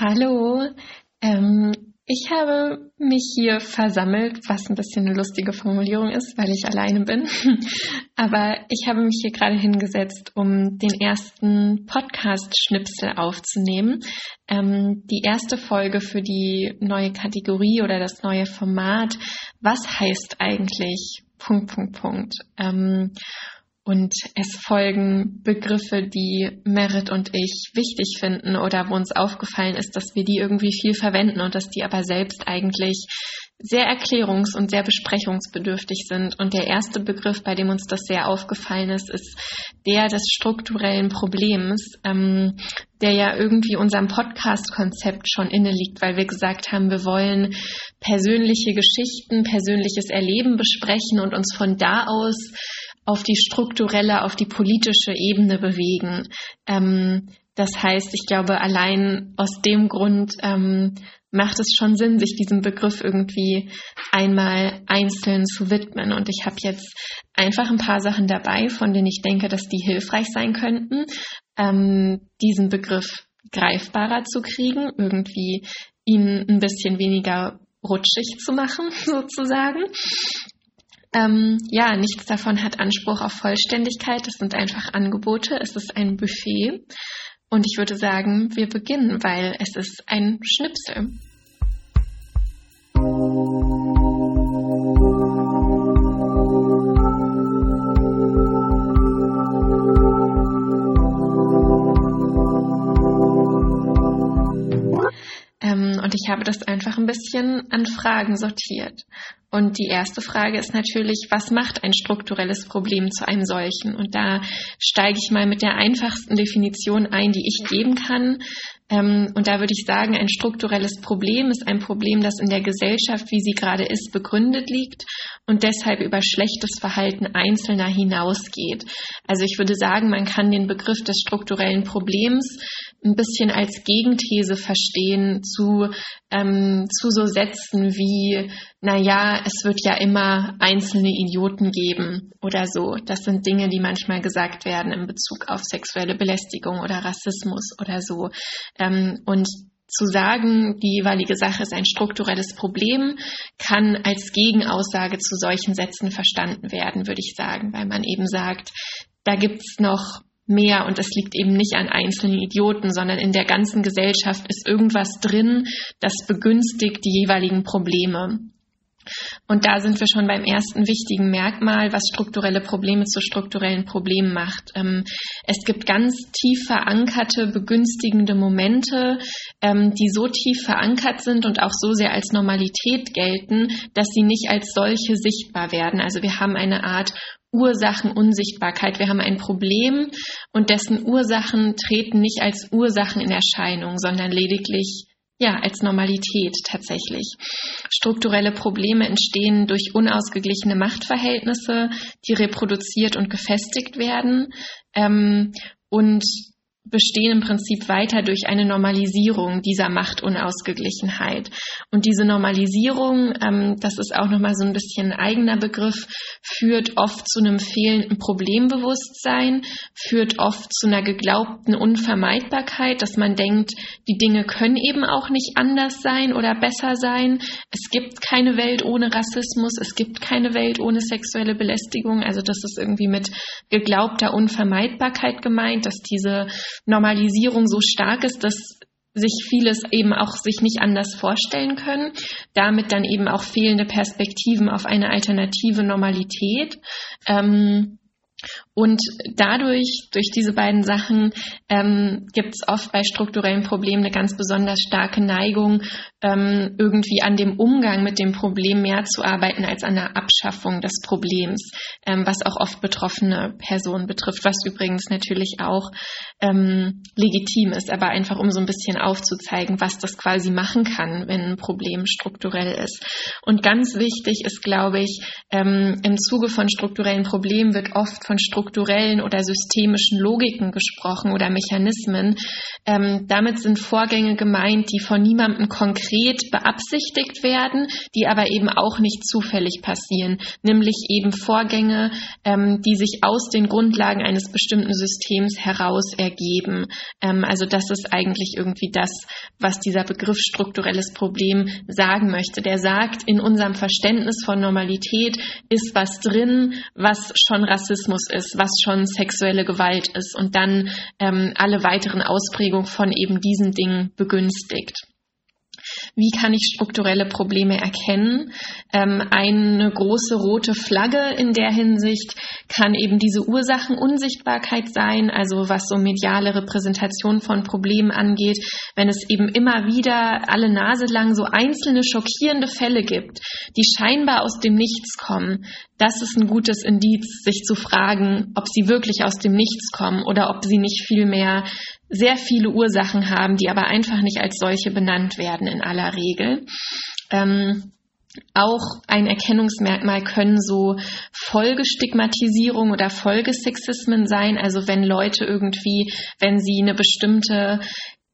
Hallo, ähm, ich habe mich hier versammelt, was ein bisschen eine lustige Formulierung ist, weil ich alleine bin. Aber ich habe mich hier gerade hingesetzt, um den ersten Podcast-Schnipsel aufzunehmen. Ähm, die erste Folge für die neue Kategorie oder das neue Format. Was heißt eigentlich Punkt, Punkt, Punkt? Ähm, und es folgen Begriffe, die Merit und ich wichtig finden oder wo uns aufgefallen ist, dass wir die irgendwie viel verwenden und dass die aber selbst eigentlich sehr erklärungs- und sehr besprechungsbedürftig sind. Und der erste Begriff, bei dem uns das sehr aufgefallen ist, ist der des strukturellen Problems, ähm, der ja irgendwie unserem Podcast-Konzept schon inne liegt, weil wir gesagt haben, wir wollen persönliche Geschichten, persönliches Erleben besprechen und uns von da aus auf die strukturelle, auf die politische Ebene bewegen. Ähm, das heißt, ich glaube, allein aus dem Grund ähm, macht es schon Sinn, sich diesem Begriff irgendwie einmal einzeln zu widmen. Und ich habe jetzt einfach ein paar Sachen dabei, von denen ich denke, dass die hilfreich sein könnten, ähm, diesen Begriff greifbarer zu kriegen, irgendwie ihn ein bisschen weniger rutschig zu machen, sozusagen. Ähm, ja, nichts davon hat Anspruch auf Vollständigkeit. Es sind einfach Angebote. Es ist ein Buffet. Und ich würde sagen, wir beginnen, weil es ist ein Schnipsel. Ähm, und ich habe das einfach ein bisschen an Fragen sortiert. Und die erste Frage ist natürlich, was macht ein strukturelles Problem zu einem solchen? Und da steige ich mal mit der einfachsten Definition ein, die ich geben kann. Ähm, und da würde ich sagen, ein strukturelles Problem ist ein Problem, das in der Gesellschaft, wie sie gerade ist, begründet liegt und deshalb über schlechtes Verhalten Einzelner hinausgeht. Also ich würde sagen, man kann den Begriff des strukturellen Problems ein bisschen als Gegenthese verstehen zu, ähm, zu so Sätzen wie, na ja, es wird ja immer einzelne Idioten geben oder so. Das sind Dinge, die manchmal gesagt werden in Bezug auf sexuelle Belästigung oder Rassismus oder so. Ähm, und zu sagen, die jeweilige Sache ist ein strukturelles Problem, kann als Gegenaussage zu solchen Sätzen verstanden werden, würde ich sagen, weil man eben sagt, da gibt's noch mehr und es liegt eben nicht an einzelnen Idioten, sondern in der ganzen Gesellschaft ist irgendwas drin, das begünstigt die jeweiligen Probleme. Und da sind wir schon beim ersten wichtigen Merkmal, was strukturelle Probleme zu strukturellen Problemen macht. Ähm, es gibt ganz tief verankerte, begünstigende Momente, ähm, die so tief verankert sind und auch so sehr als Normalität gelten, dass sie nicht als solche sichtbar werden. Also wir haben eine Art Ursachenunsichtbarkeit. Wir haben ein Problem und dessen Ursachen treten nicht als Ursachen in Erscheinung, sondern lediglich ja, als Normalität tatsächlich. Strukturelle Probleme entstehen durch unausgeglichene Machtverhältnisse, die reproduziert und gefestigt werden. Ähm, und bestehen im Prinzip weiter durch eine Normalisierung dieser Machtunausgeglichenheit. Und diese Normalisierung, ähm, das ist auch nochmal so ein bisschen ein eigener Begriff, führt oft zu einem fehlenden Problembewusstsein, führt oft zu einer geglaubten Unvermeidbarkeit, dass man denkt, die Dinge können eben auch nicht anders sein oder besser sein. Es gibt keine Welt ohne Rassismus, es gibt keine Welt ohne sexuelle Belästigung. Also das ist irgendwie mit geglaubter Unvermeidbarkeit gemeint, dass diese Normalisierung so stark ist, dass sich vieles eben auch sich nicht anders vorstellen können, damit dann eben auch fehlende Perspektiven auf eine alternative Normalität. Ähm, und dadurch, durch diese beiden Sachen, ähm, gibt es oft bei strukturellen Problemen eine ganz besonders starke Neigung, ähm, irgendwie an dem Umgang mit dem Problem mehr zu arbeiten als an der Abschaffung des Problems, ähm, was auch oft betroffene Personen betrifft, was übrigens natürlich auch ähm, legitim ist, aber einfach um so ein bisschen aufzuzeigen, was das quasi machen kann, wenn ein Problem strukturell ist. Und ganz wichtig ist, glaube ich, ähm, im Zuge von strukturellen Problemen wird oft von strukturellen oder systemischen Logiken gesprochen oder Mechanismen. Ähm, damit sind Vorgänge gemeint, die von niemandem konkret beabsichtigt werden, die aber eben auch nicht zufällig passieren, nämlich eben Vorgänge, ähm, die sich aus den Grundlagen eines bestimmten Systems heraus ergeben. Ähm, also das ist eigentlich irgendwie das, was dieser Begriff strukturelles Problem sagen möchte. Der sagt, in unserem Verständnis von Normalität ist was drin, was schon Rassismus ist, was schon sexuelle Gewalt ist und dann ähm, alle weiteren Ausprägungen von eben diesen Dingen begünstigt. Wie kann ich strukturelle Probleme erkennen? Ähm, eine große rote Flagge in der Hinsicht kann eben diese Ursachenunsichtbarkeit sein, also was so mediale Repräsentation von Problemen angeht, wenn es eben immer wieder alle Nase lang so einzelne schockierende Fälle gibt, die scheinbar aus dem Nichts kommen. Das ist ein gutes Indiz, sich zu fragen, ob sie wirklich aus dem Nichts kommen oder ob sie nicht vielmehr sehr viele Ursachen haben, die aber einfach nicht als solche benannt werden in aller Regel. Ähm, auch ein Erkennungsmerkmal können so Folgestigmatisierung oder Folgesexismen sein. Also wenn Leute irgendwie, wenn sie eine bestimmte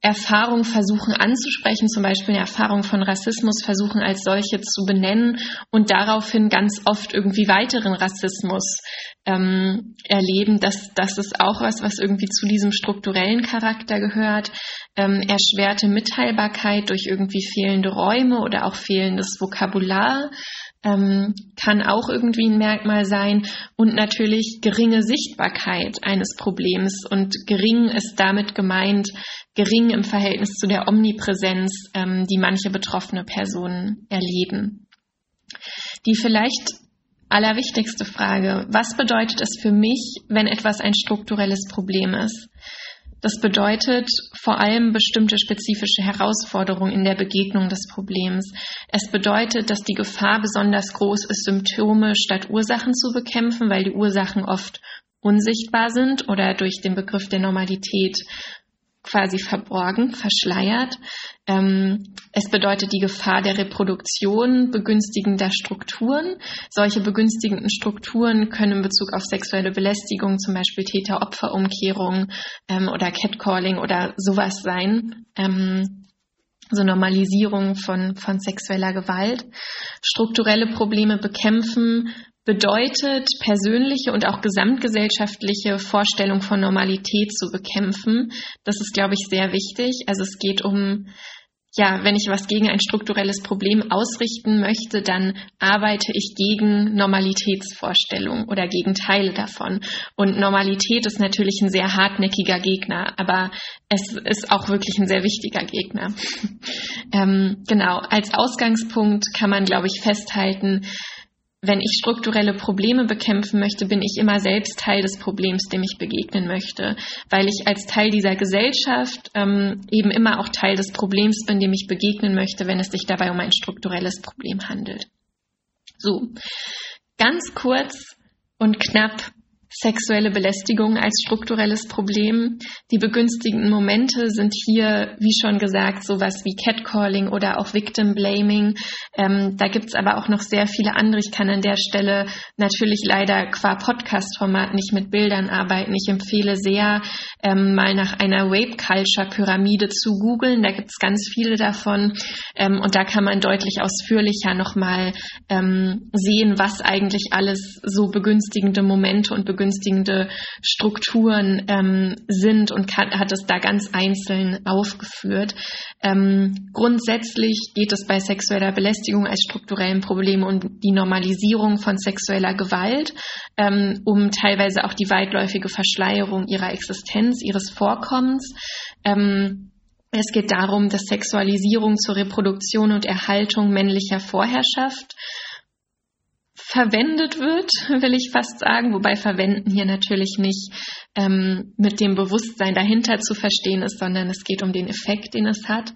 Erfahrung versuchen anzusprechen, zum Beispiel eine Erfahrung von Rassismus versuchen als solche zu benennen und daraufhin ganz oft irgendwie weiteren Rassismus ähm, erleben. Das, das ist auch was, was irgendwie zu diesem strukturellen Charakter gehört. Ähm, erschwerte Mitteilbarkeit durch irgendwie fehlende Räume oder auch fehlendes Vokabular ähm, kann auch irgendwie ein Merkmal sein und natürlich geringe Sichtbarkeit eines Problems und gering ist damit gemeint gering im Verhältnis zu der Omnipräsenz, ähm, die manche betroffene Personen erleben. Die vielleicht allerwichtigste Frage, was bedeutet es für mich, wenn etwas ein strukturelles Problem ist? Das bedeutet vor allem bestimmte spezifische Herausforderungen in der Begegnung des Problems. Es bedeutet, dass die Gefahr besonders groß ist, Symptome statt Ursachen zu bekämpfen, weil die Ursachen oft unsichtbar sind oder durch den Begriff der Normalität quasi verborgen, verschleiert. Ähm, es bedeutet die Gefahr der Reproduktion begünstigender Strukturen. Solche begünstigenden Strukturen können in Bezug auf sexuelle Belästigung, zum Beispiel Täter-Opfer-Umkehrung ähm, oder Catcalling oder sowas sein. Ähm, so Normalisierung von, von sexueller Gewalt. Strukturelle Probleme bekämpfen bedeutet, persönliche und auch gesamtgesellschaftliche Vorstellung von Normalität zu bekämpfen. Das ist, glaube ich, sehr wichtig. Also es geht um, ja, wenn ich was gegen ein strukturelles Problem ausrichten möchte, dann arbeite ich gegen Normalitätsvorstellungen oder gegen Teile davon. Und Normalität ist natürlich ein sehr hartnäckiger Gegner, aber es ist auch wirklich ein sehr wichtiger Gegner. ähm, genau, als Ausgangspunkt kann man, glaube ich, festhalten, wenn ich strukturelle Probleme bekämpfen möchte, bin ich immer selbst Teil des Problems, dem ich begegnen möchte, weil ich als Teil dieser Gesellschaft ähm, eben immer auch Teil des Problems bin, dem ich begegnen möchte, wenn es sich dabei um ein strukturelles Problem handelt. So, ganz kurz und knapp sexuelle Belästigung als strukturelles Problem. Die begünstigenden Momente sind hier, wie schon gesagt, sowas wie Catcalling oder auch Victim Blaming. Ähm, da gibt's aber auch noch sehr viele andere. Ich kann an der Stelle natürlich leider qua Podcast-Format nicht mit Bildern arbeiten. Ich empfehle sehr, ähm, mal nach einer Rape Culture Pyramide zu googeln. Da gibt's ganz viele davon. Ähm, und da kann man deutlich ausführlicher nochmal ähm, sehen, was eigentlich alles so begünstigende Momente und begünstigende begünstigende Strukturen ähm, sind und kann, hat es da ganz einzeln aufgeführt. Ähm, grundsätzlich geht es bei sexueller Belästigung als strukturellen Problem um die Normalisierung von sexueller Gewalt, ähm, um teilweise auch die weitläufige Verschleierung ihrer Existenz, ihres Vorkommens. Ähm, es geht darum, dass Sexualisierung zur Reproduktion und Erhaltung männlicher Vorherrschaft verwendet wird, will ich fast sagen, wobei verwenden hier natürlich nicht ähm, mit dem Bewusstsein dahinter zu verstehen ist, sondern es geht um den Effekt, den es hat.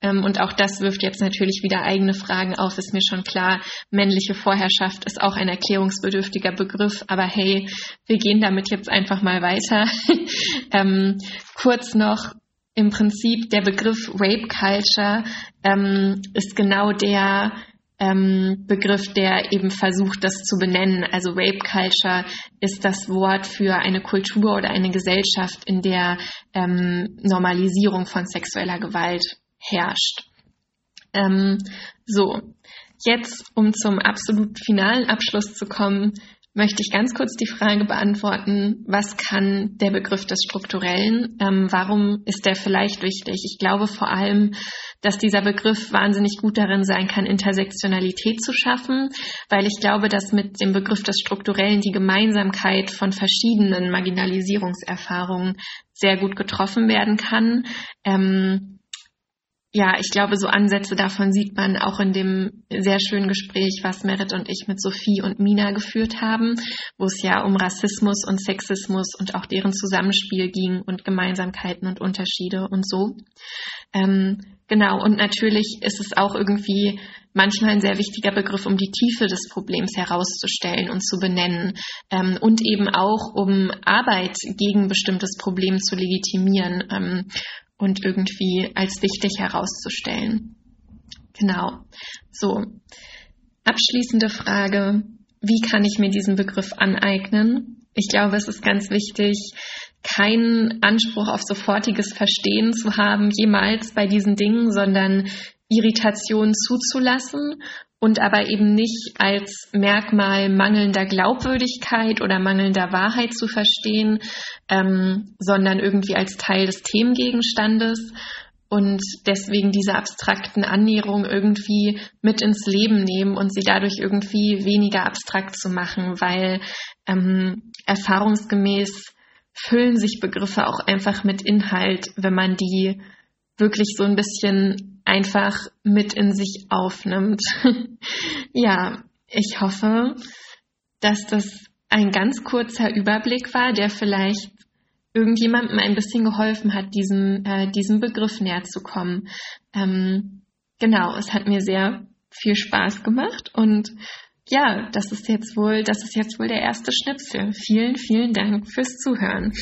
Ähm, und auch das wirft jetzt natürlich wieder eigene Fragen auf, ist mir schon klar. Männliche Vorherrschaft ist auch ein erklärungsbedürftiger Begriff, aber hey, wir gehen damit jetzt einfach mal weiter. ähm, kurz noch, im Prinzip der Begriff Rape Culture ähm, ist genau der, ähm, Begriff, der eben versucht, das zu benennen. Also Rape Culture ist das Wort für eine Kultur oder eine Gesellschaft, in der ähm, Normalisierung von sexueller Gewalt herrscht. Ähm, so, jetzt, um zum absolut finalen Abschluss zu kommen, möchte ich ganz kurz die Frage beantworten, was kann der Begriff des Strukturellen? Ähm, warum ist der vielleicht wichtig? Ich glaube vor allem, dass dieser Begriff wahnsinnig gut darin sein kann, Intersektionalität zu schaffen, weil ich glaube, dass mit dem Begriff des Strukturellen die Gemeinsamkeit von verschiedenen Marginalisierungserfahrungen sehr gut getroffen werden kann. Ähm, ja, ich glaube, so Ansätze davon sieht man auch in dem sehr schönen Gespräch, was Merit und ich mit Sophie und Mina geführt haben, wo es ja um Rassismus und Sexismus und auch deren Zusammenspiel ging und Gemeinsamkeiten und Unterschiede und so. Ähm, genau, und natürlich ist es auch irgendwie manchmal ein sehr wichtiger Begriff, um die Tiefe des Problems herauszustellen und zu benennen ähm, und eben auch, um Arbeit gegen bestimmtes Problem zu legitimieren. Ähm, und irgendwie als wichtig herauszustellen. Genau. So. Abschließende Frage. Wie kann ich mir diesen Begriff aneignen? Ich glaube, es ist ganz wichtig, keinen Anspruch auf sofortiges Verstehen zu haben, jemals bei diesen Dingen, sondern Irritation zuzulassen und aber eben nicht als Merkmal mangelnder Glaubwürdigkeit oder mangelnder Wahrheit zu verstehen, ähm, sondern irgendwie als Teil des Themengegenstandes und deswegen diese abstrakten Annäherungen irgendwie mit ins Leben nehmen und sie dadurch irgendwie weniger abstrakt zu machen, weil ähm, erfahrungsgemäß füllen sich Begriffe auch einfach mit Inhalt, wenn man die wirklich so ein bisschen einfach mit in sich aufnimmt. ja, ich hoffe, dass das ein ganz kurzer Überblick war, der vielleicht irgendjemandem ein bisschen geholfen hat, diesem, äh, diesem Begriff näher zu kommen. Ähm, genau, es hat mir sehr viel Spaß gemacht und ja, das ist jetzt wohl, das ist jetzt wohl der erste Schnipsel. Vielen, vielen Dank fürs Zuhören.